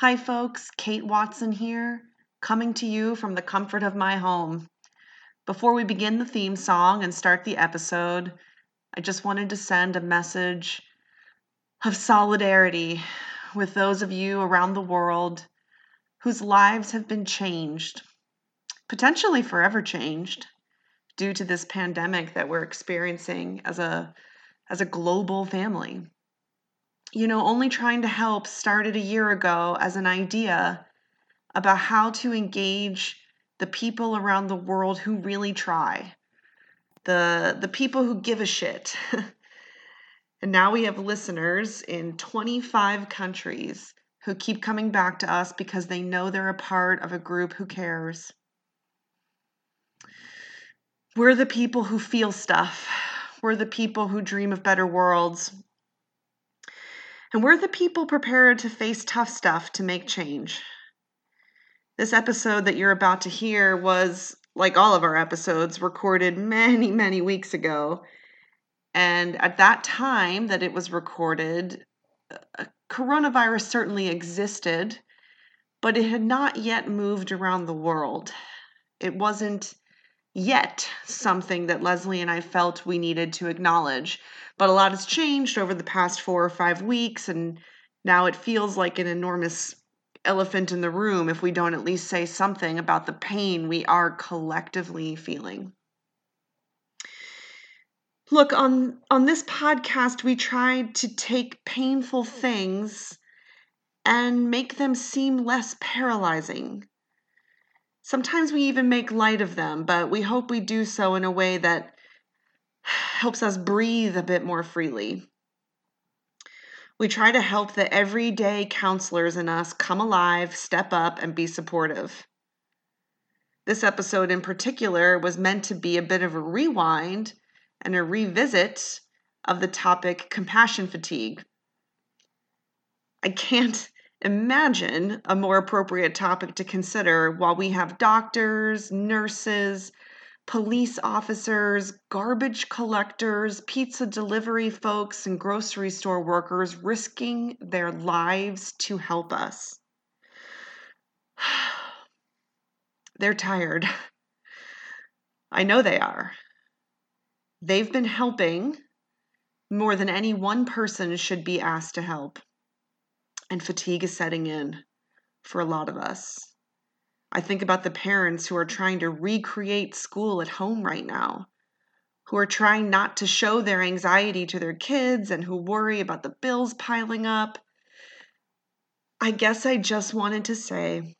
Hi, folks. Kate Watson here, coming to you from the comfort of my home. Before we begin the theme song and start the episode, I just wanted to send a message of solidarity with those of you around the world whose lives have been changed, potentially forever changed, due to this pandemic that we're experiencing as a as a global family you know, only trying to help started a year ago as an idea about how to engage the people around the world who really try. The the people who give a shit. and now we have listeners in 25 countries who keep coming back to us because they know they're a part of a group who cares. We're the people who feel stuff. We're the people who dream of better worlds. And we're the people prepared to face tough stuff to make change. This episode that you're about to hear was, like all of our episodes, recorded many, many weeks ago. And at that time that it was recorded, uh, coronavirus certainly existed, but it had not yet moved around the world. It wasn't yet something that Leslie and I felt we needed to acknowledge. But a lot has changed over the past four or five weeks, and now it feels like an enormous elephant in the room if we don't at least say something about the pain we are collectively feeling. Look, on, on this podcast, we tried to take painful things and make them seem less paralyzing. Sometimes we even make light of them, but we hope we do so in a way that helps us breathe a bit more freely. We try to help the everyday counselors in us come alive, step up, and be supportive. This episode in particular was meant to be a bit of a rewind and a revisit of the topic compassion fatigue. I can't imagine a more appropriate topic to consider while we have doctors, nurses, police officers, garbage collectors, pizza delivery folks, and grocery store workers risking their lives to help us. They're tired. I know they are. They've been helping more than any one person should be asked to help and fatigue is setting in for a lot of us. I think about the parents who are trying to recreate school at home right now, who are trying not to show their anxiety to their kids and who worry about the bills piling up. I guess I just wanted to say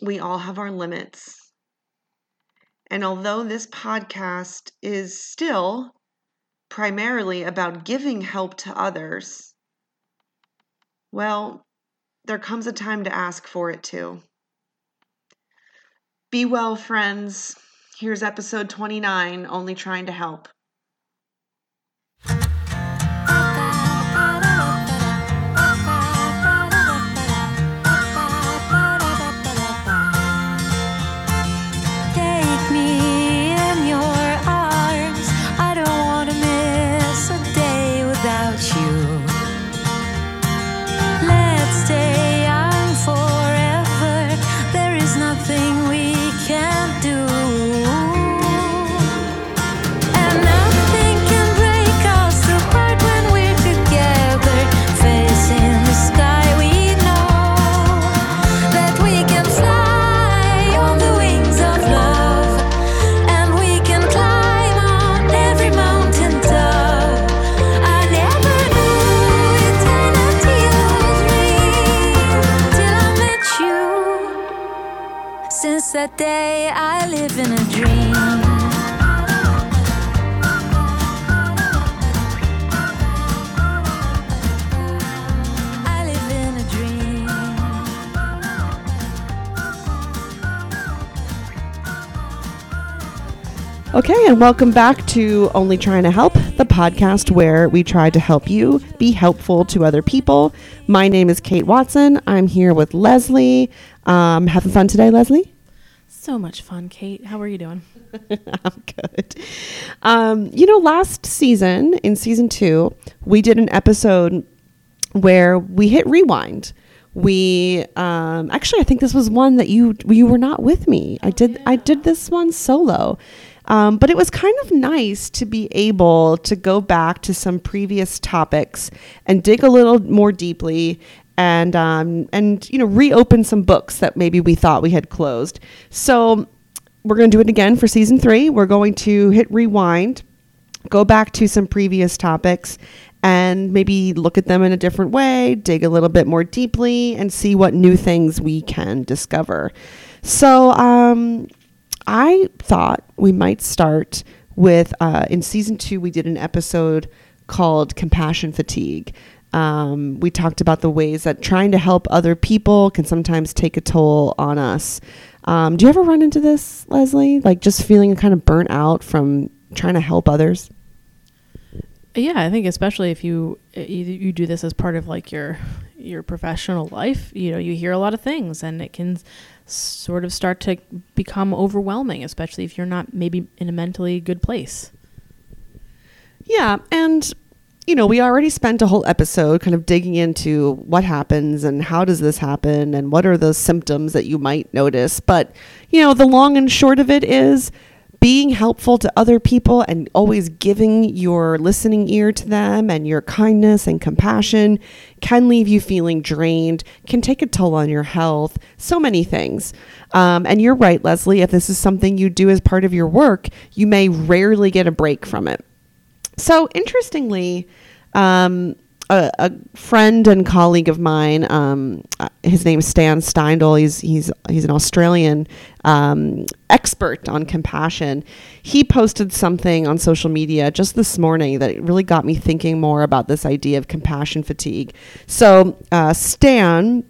we all have our limits. And although this podcast is still primarily about giving help to others, well, there comes a time to ask for it too. Be well, friends. Here's episode 29 Only Trying to Help. And welcome back to Only Trying to Help, the podcast where we try to help you be helpful to other people. My name is Kate Watson. I'm here with Leslie. Um, having fun today, Leslie? So much fun, Kate. How are you doing? I'm good. Um, you know, last season, in season two, we did an episode where we hit rewind. We um, actually, I think this was one that you you were not with me. I did I did this one solo. Um, but it was kind of nice to be able to go back to some previous topics and dig a little more deeply and um, and you know reopen some books that maybe we thought we had closed. So we're going to do it again for season three. We're going to hit rewind, go back to some previous topics, and maybe look at them in a different way, dig a little bit more deeply, and see what new things we can discover. So um, I thought we might start with uh, in season two, we did an episode called Compassion Fatigue. Um, we talked about the ways that trying to help other people can sometimes take a toll on us. Um, do you ever run into this, Leslie? Like just feeling kind of burnt out from trying to help others? Yeah, I think especially if you, you you do this as part of like your your professional life, you know, you hear a lot of things and it can sort of start to become overwhelming, especially if you're not maybe in a mentally good place. Yeah, and you know, we already spent a whole episode kind of digging into what happens and how does this happen and what are the symptoms that you might notice. But, you know, the long and short of it is being helpful to other people and always giving your listening ear to them and your kindness and compassion can leave you feeling drained, can take a toll on your health, so many things. Um, and you're right, Leslie, if this is something you do as part of your work, you may rarely get a break from it. So, interestingly, um, a, a, friend and colleague of mine, um, uh, his name is Stan Steindl. He's he's he's an Australian um, expert on compassion. He posted something on social media just this morning that really got me thinking more about this idea of compassion fatigue. So, uh, Stan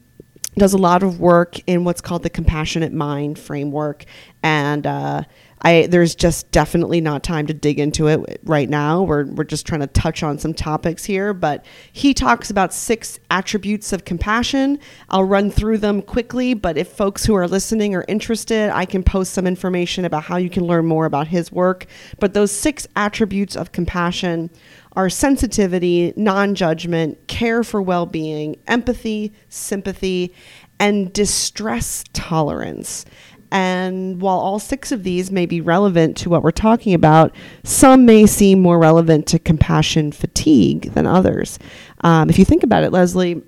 does a lot of work in what's called the compassionate mind framework, and uh, I there's just definitely not time to dig into it right now. We're we're just trying to touch on some topics here, but he talks about six attributes of compassion. I'll run through them quickly, but if folks who are listening are interested, I can post some information about how you can learn more about his work. But those six attributes of compassion are sensitivity, non-judgment, care for well-being, empathy, sympathy, and distress tolerance. And while all six of these may be relevant to what we're talking about, some may seem more relevant to compassion fatigue than others. Um, if you think about it, Leslie,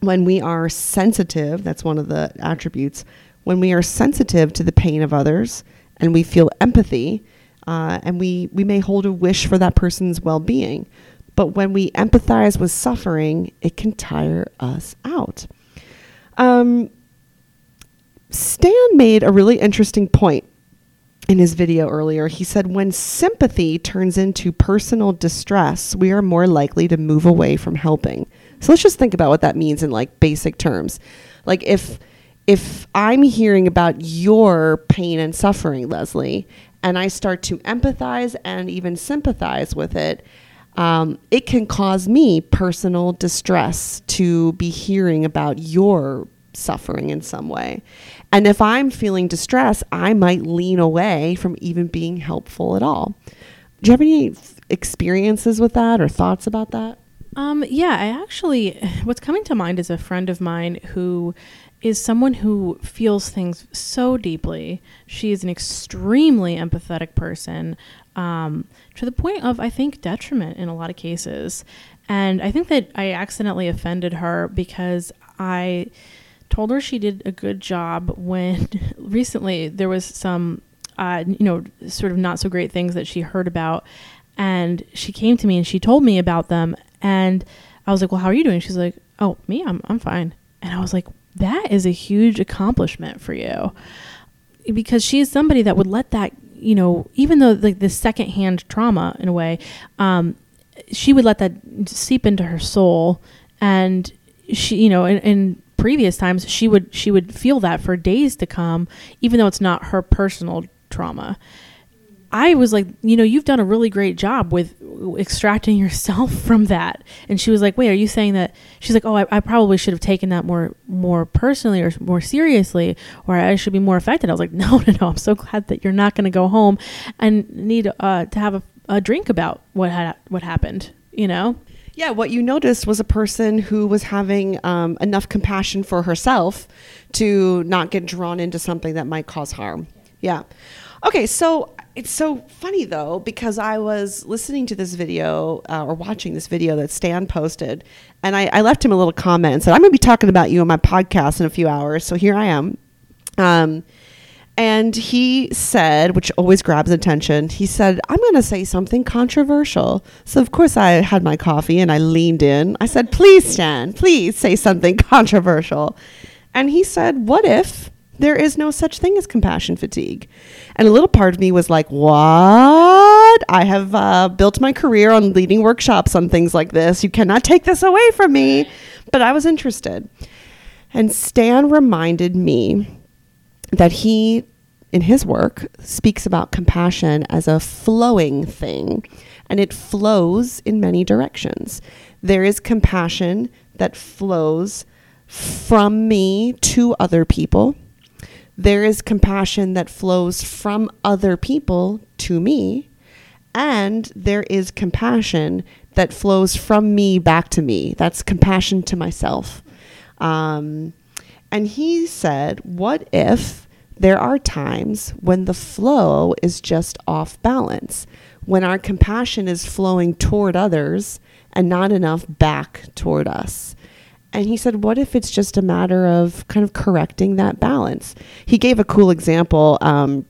when we are sensitive, that's one of the attributes, when we are sensitive to the pain of others and we feel empathy, uh, and we, we may hold a wish for that person's well being. But when we empathize with suffering, it can tire us out. Um, Stan made a really interesting point in his video earlier. He said, when sympathy turns into personal distress, we are more likely to move away from helping. So let's just think about what that means in like basic terms. Like if if I'm hearing about your pain and suffering, Leslie, and I start to empathize and even sympathize with it, um, it can cause me personal distress to be hearing about your suffering in some way. And if I'm feeling distress, I might lean away from even being helpful at all. Do you have any experiences with that or thoughts about that? Um, yeah, I actually, what's coming to mind is a friend of mine who is someone who feels things so deeply. She is an extremely empathetic person um, to the point of, I think, detriment in a lot of cases. And I think that I accidentally offended her because I told her she did a good job when recently there was some uh, you know sort of not so great things that she heard about. And she came to me and she told me about them. And I was like well how are you doing? She's like oh me? I'm I'm fine. And I was like that is a huge accomplishment for you. Because she is somebody that would let that you know even though like the secondhand trauma in a way um, she would let that seep into her soul. And she you know and, and previous times she would she would feel that for days to come even though it's not her personal trauma. I was like you know you've done a really great job with extracting yourself from that. And she was like wait are you saying that she's like oh i, I probably should have taken that more more personally or more seriously or i should be more affected. I was like no no no i'm so glad that you're not going to go home and need uh, to have a, a drink about what had what happened you know Yeah, what you noticed was a person who was having um, enough compassion for herself to not get drawn into something that might cause harm. Yeah. Okay, so it's so funny though because I was listening to this video uh, or watching this video that Stan posted, and I, I left him a little comment and said, "I'm going to be talking about you on my podcast in a few hours." So here I am. Um, and he said, which always grabs attention, he said, I'm going to say something controversial. So, of course, I had my coffee and I leaned in. I said, Please, Stan, please say something controversial. And he said, What if there is no such thing as compassion fatigue? And a little part of me was like, What? I have uh, built my career on leading workshops on things like this. You cannot take this away from me. But I was interested. And Stan reminded me that he, in his work, speaks about compassion as a flowing thing, and it flows in many directions. There is compassion that flows from me to other people. There is compassion that flows from other people to me. And there is compassion that flows from me back to me. That's compassion to myself. Um, and he said, What if there are times when the flow is just off balance, when our compassion is flowing toward others and not enough back toward us? And he said, What if it's just a matter of kind of correcting that balance? He gave a cool example. Um,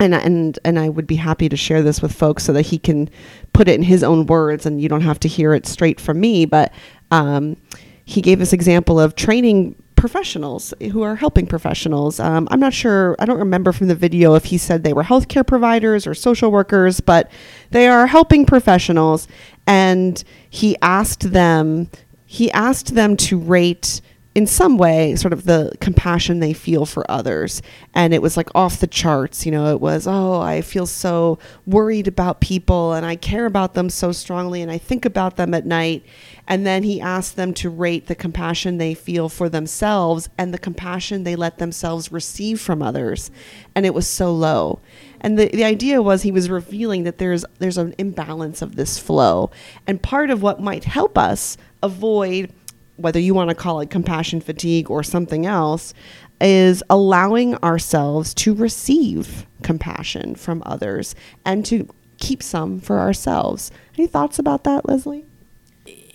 and and and I would be happy to share this with folks so that he can put it in his own words, and you don't have to hear it straight from me. But um, he gave this example of training professionals who are helping professionals. Um, I'm not sure, I don't remember from the video if he said they were healthcare providers or social workers, but they are helping professionals. And he asked them, he asked them to rate in some way sort of the compassion they feel for others. And it was like off the charts you know it was oh i feel so worried about people and i care about them so strongly and i think about them at night. And then he asked them to rate the compassion they feel for themselves and the compassion they let themselves receive from others. And it was so low. And the, the idea was he was revealing that there's there's an imbalance of this flow. And part of what might help us avoid whether you want to call it compassion fatigue or something else, is allowing ourselves to receive compassion from others and to keep some for ourselves. Any thoughts about that, Leslie?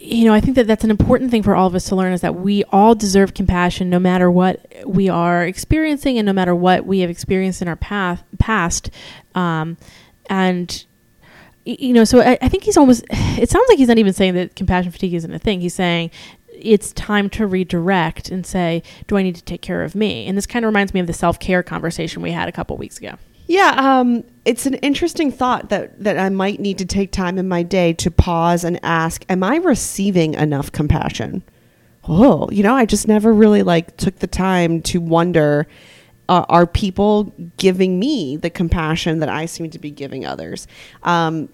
you know, I think that that's an important thing for all of us to learn is that we all deserve compassion no matter what we are experiencing and no matter what we have experienced in our path, past. Um, and, you know, so I, I think he's almost, it sounds like he's not even saying that compassion fatigue isn't a thing. He's saying it's time to redirect and say, do I need to take care of me? And this kind of reminds me of the self care conversation we had a couple weeks ago. Yeah, um, it's an interesting thought that that I might need to take time in my day to pause and ask, am I receiving enough compassion? Oh, you know, I just never really like took the time to wonder uh, are people giving me the compassion that I seem to be giving others? Um,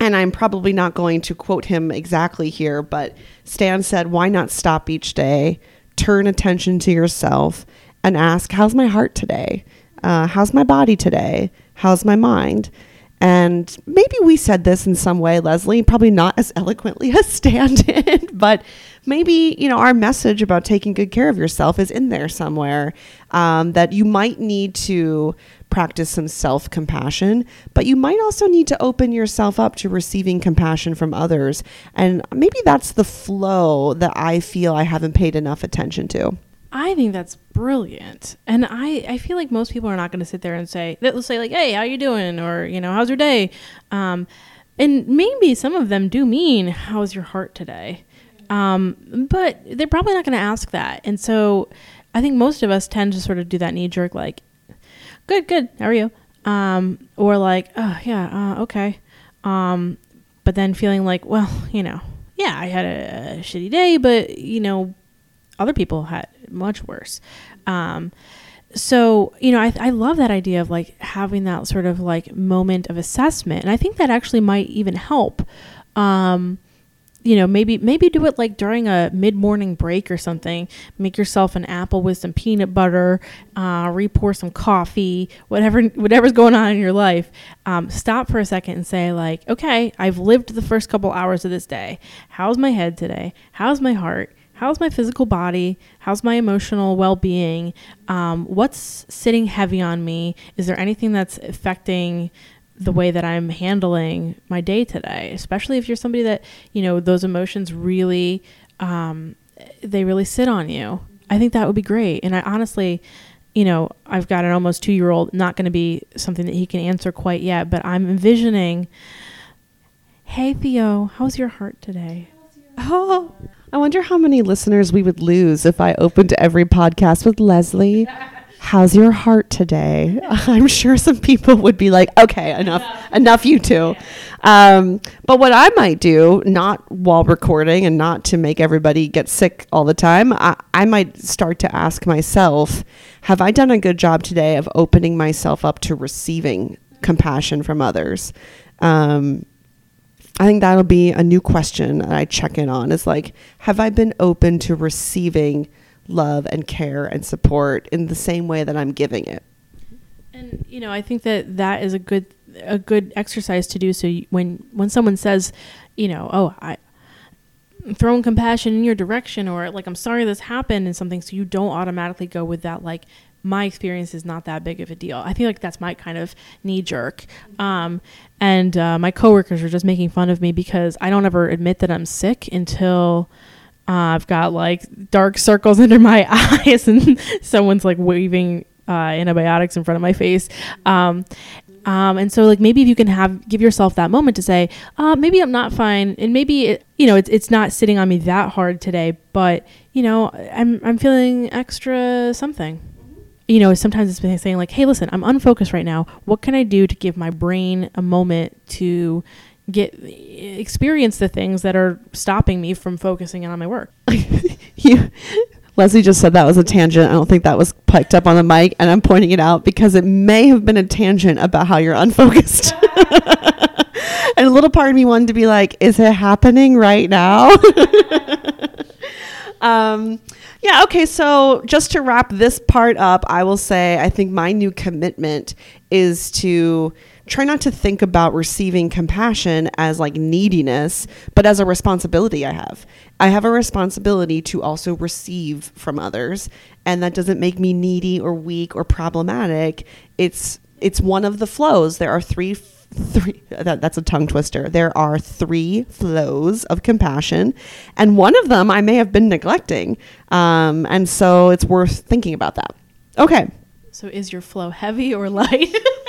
and I'm probably not going to quote him exactly here, but Stan said, Why not stop each day, turn attention to yourself, and ask, How's my heart today? Uh, how's my body today? How's my mind? And maybe we said this in some way, Leslie, probably not as eloquently as Stan did, but maybe, you know, our message about taking good care of yourself is in there somewhere. Um, that you might need to practice some self compassion, but you might also need to open yourself up to receiving compassion from others. And maybe that's the flow that I feel I haven't paid enough attention to. I think that's brilliant. And I, I feel like most people are not going to sit there and say, they'll say like, Hey, how you doing? Or, you know, how's your day? Um, and maybe some of them do mean, how's your heart today? Um, but they're probably not going to ask that. And so I think most of us tend to sort of do that knee jerk, like, good, good. How are you? Um, or like, oh yeah, uh, okay. Um, but then feeling like, well, you know, yeah, I had a, a shitty day, but you know, other people had much worse. Um, so you know, I, I love that idea of like having that sort of like moment of assessment, and I think that actually might even help. Um, you know, maybe maybe do it like during a mid morning break or something. Make yourself an apple with some peanut butter, uh, re-pour some coffee, whatever whatever's going on in your life. Um, stop for a second and say like, okay, I've lived the first couple hours of this day. How's my head today? How's my heart? How's my physical body? How's my emotional well being? Um, what's sitting heavy on me? Is there anything that's affecting the way that I'm handling my day today, especially if you're somebody that, you know, those emotions really, um, they really sit on you. I think that would be great. And I honestly, you know, I've got an almost two year old, not going to be something that he can answer quite yet, but I'm envisioning, hey, Theo, how's your heart today? Oh, I wonder how many listeners we would lose if I opened every podcast with Leslie. How's your heart today? I'm sure some people would be like, okay, enough, enough, you two. Um, but what I might do, not while recording and not to make everybody get sick all the time, I, I might start to ask myself, have I done a good job today of opening myself up to receiving compassion from others? Um, I think that'll be a new question that I check in on is like, have I been open to receiving love and care and support in the same way that I'm giving it? And you know, I think that that is a good a good exercise to do. So you, when when someone says, you know, oh, I I'm throwing compassion in your direction, or like I'm sorry this happened, and something, so you don't automatically go with that like my experience is not that big of a deal. I feel like that's my kind of knee jerk. Um, and uh, my coworkers are just making fun of me because I don't ever admit that I'm sick until uh, I've got like dark circles under my eyes and someone's like waving uh, antibiotics in front of my face. Um, um, and so like maybe if you can have give yourself that moment to say, uh, maybe I'm not fine, and maybe it, you know it's it's not sitting on me that hard today, but you know I'm I'm feeling extra something you know, sometimes it's been saying like, "Hey, listen, I'm unfocused right now. What can I do to give my brain a moment to get experience the things that are stopping me from focusing on my work?" you Leslie just said that was a tangent. I don't think that was picked up on the mic, and I'm pointing it out because it may have been a tangent about how you're unfocused. and a little part of me wanted to be like, "Is it happening right now?" um, yeah, okay. So just to wrap this part up, I will say I think my new commitment is to try not to think about receiving compassion as like neediness, but as a responsibility I have. I have a responsibility to also receive from others, and that doesn't make me needy or weak or problematic. It's it's one of the flows. There are three three that, that's a tongue twister there are three flows of compassion and one of them i may have been neglecting um, and so it's worth thinking about that okay So is your flow heavy or light?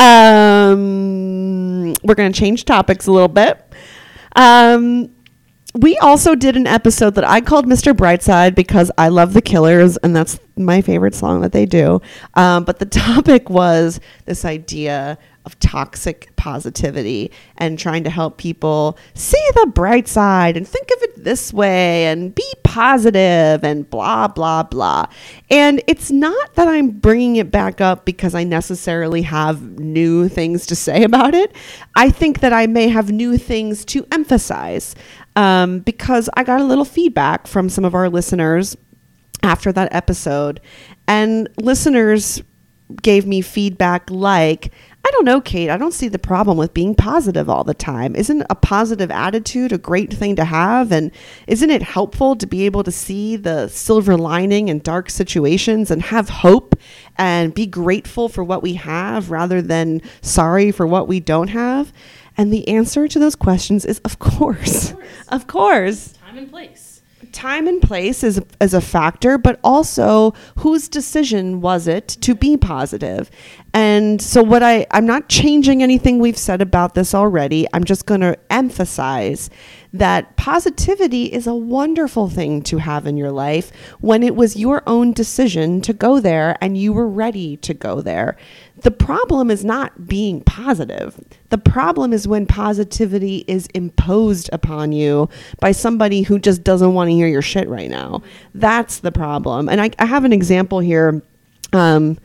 um, we're going to change topics a little bit um, we also did an episode that I called Mr. Brightside because I love the Killers and that's my favorite song that they do. Um, but the topic was this idea of toxic positivity and trying to help people see the bright side and think of it this way and be positive and blah, blah, blah. And it's not that I'm bringing it back up because I necessarily have new things to say about it. I think that I may have new things to emphasize um, because I got a little feedback from some of our listeners after that episode. And listeners gave me feedback like, I don't know, Kate. I don't see the problem with being positive all the time. Isn't a positive attitude a great thing to have? And isn't it helpful to be able to see the silver lining in dark situations and have hope and be grateful for what we have rather than sorry for what we don't have? And the answer to those questions is of course. Of course Time and place. Time and place is is a factor, but also whose decision was it to be positive? And so what I I'm not changing anything we've said about this already. I'm just going to emphasize that positivity is a wonderful thing to have in your life when it was your own decision to go there and you were ready to go there. The problem is not being positive. The problem is when positivity is imposed upon you by somebody who just doesn't want to hear your shit right now. That's the problem. And I, I have an example here. Um,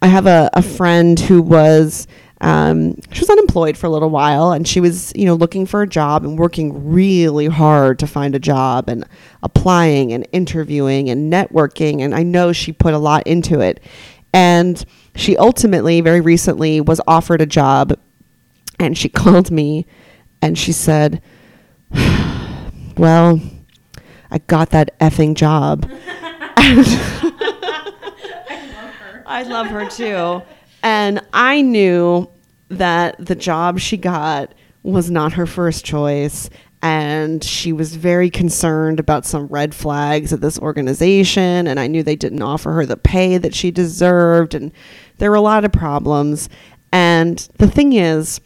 I have a, a friend who was Um, she was unemployed for a little while and she was, you know, looking for a job and working really hard to find a job and applying and interviewing and networking. And I know she put a lot into it. And she ultimately, very recently, was offered a job and she called me and she said, Well, I got that effing job. I love her too. And I knew that the job she got was not her first choice. And she was very concerned about some red flags at this organization. And I knew they didn't offer her the pay that she deserved. And there were a lot of problems. And the thing is,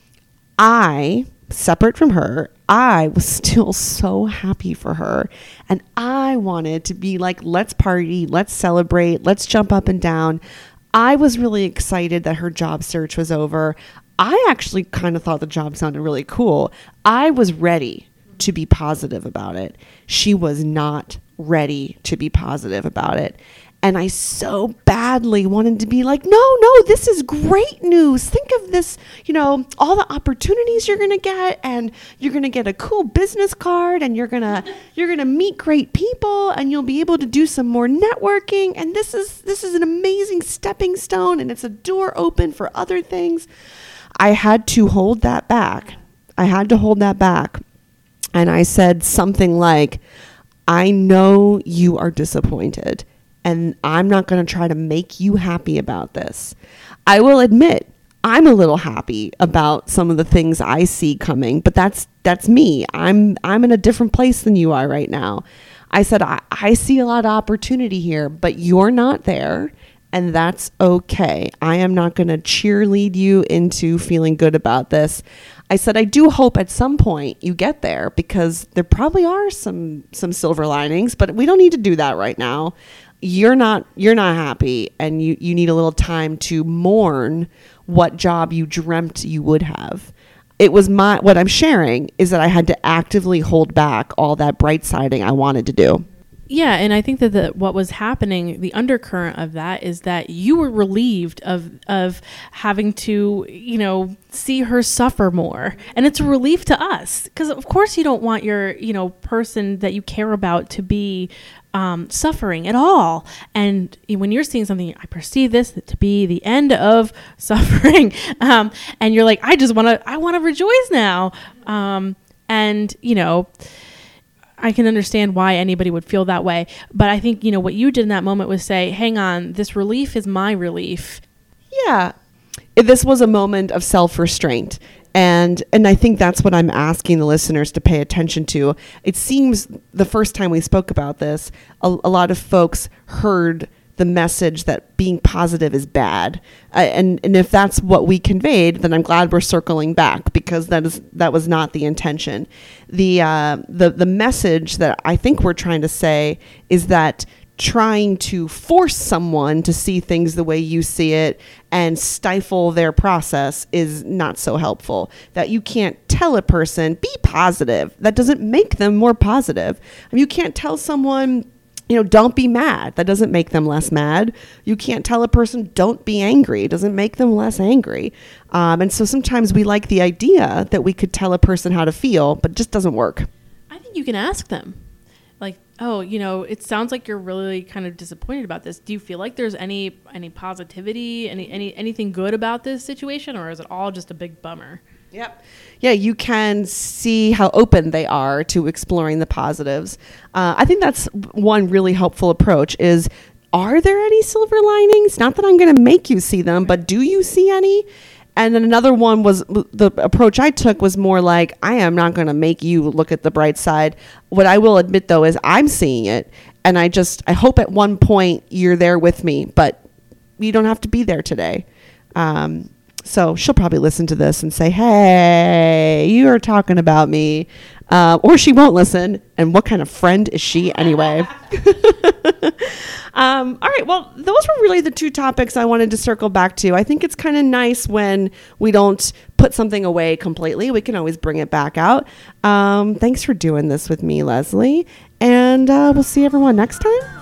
I, separate from her, I was still so happy for her. And I wanted to be like, let's party, let's celebrate, let's jump up and down. I was really excited that her job search was over. I actually kind of thought the job sounded really cool. I was ready to be positive about it. She was not ready to be positive about it. And I so badly wanted to be like, no, no, this is great news. Think of this, you know, all the opportunities you're to get and you're to get a cool business card and you're to you're to meet great people and you'll be able to do some more networking and this is this is an amazing stepping stone and it's a door open for other things. I had to hold that back. I had to hold that back. And I said something like, I know you are disappointed and I'm not going to try to make you happy about this. I will admit I'm a little happy about some of the things I see coming, but that's that's me. I'm I'm in a different place than you are right now. I said I, I see a lot of opportunity here, but you're not there, and that's okay. I am not going to cheerlead you into feeling good about this. I said I do hope at some point you get there because there probably are some some silver linings, but we don't need to do that right now. You're not you're not happy and you you need a little time to mourn what job you dreamt you would have. It was my what i'm sharing is that i had to actively hold back all that bright siding i wanted to do yeah, and I think that the, what was happening, the undercurrent of that is that you were relieved of of having to, you know, see her suffer more, and it's a relief to us because, of course, you don't want your, you know, person that you care about to be um, suffering at all. And when you're seeing something, I perceive this to be the end of suffering, um, and you're like, I just want to, I want to rejoice now, um, and you know I can understand why anybody would feel that way. But I think, you know, what you did in that moment was say, hang on, this relief is my relief. Yeah. This was a moment of self restraint. And and I think that's what I'm asking the listeners to pay attention to. It seems the first time we spoke about this, a, a lot of folks heard the message that being positive is bad. Uh, and and if that's what we conveyed, then I'm glad we're circling back because that is that was not the intention. The uh, the the message that I think we're trying to say is that trying to force someone to see things the way you see it and stifle their process is not so helpful. That you can't tell a person, be positive. That doesn't make them more positive. You can't tell someone, you know, don't be mad. That doesn't make them less mad. You can't tell a person, don't be angry. It doesn't make them less angry. Um, and so sometimes we like the idea that we could tell a person how to feel, but it just doesn't work. I think you can ask them, like, oh, you know, it sounds like you're really kind of disappointed about this. Do you feel like there's any any positivity, any any anything good about this situation, or is it all just a big bummer? Yep. Yeah, you can see how open they are to exploring the positives. Uh, I think that's one really helpful approach is are there any silver linings? Not that I'm going to make you see them, but do you see any? And then another one was the approach I took was more like, I am not going to make you look at the bright side. What I will admit though is I'm seeing it. And I just, I hope at one point you're there with me, but you don't have to be there today. Um, so she'll probably listen to this and say, "Hey, you are talking about me," uh, or she won't listen. And what kind of friend is she anyway? um, all right. Well, those were really the two topics I wanted to circle back to. I think it's kind of nice when we don't put something away completely. We can always bring it back out. Um, thanks for doing this with me, Leslie, and uh, we'll see everyone next time.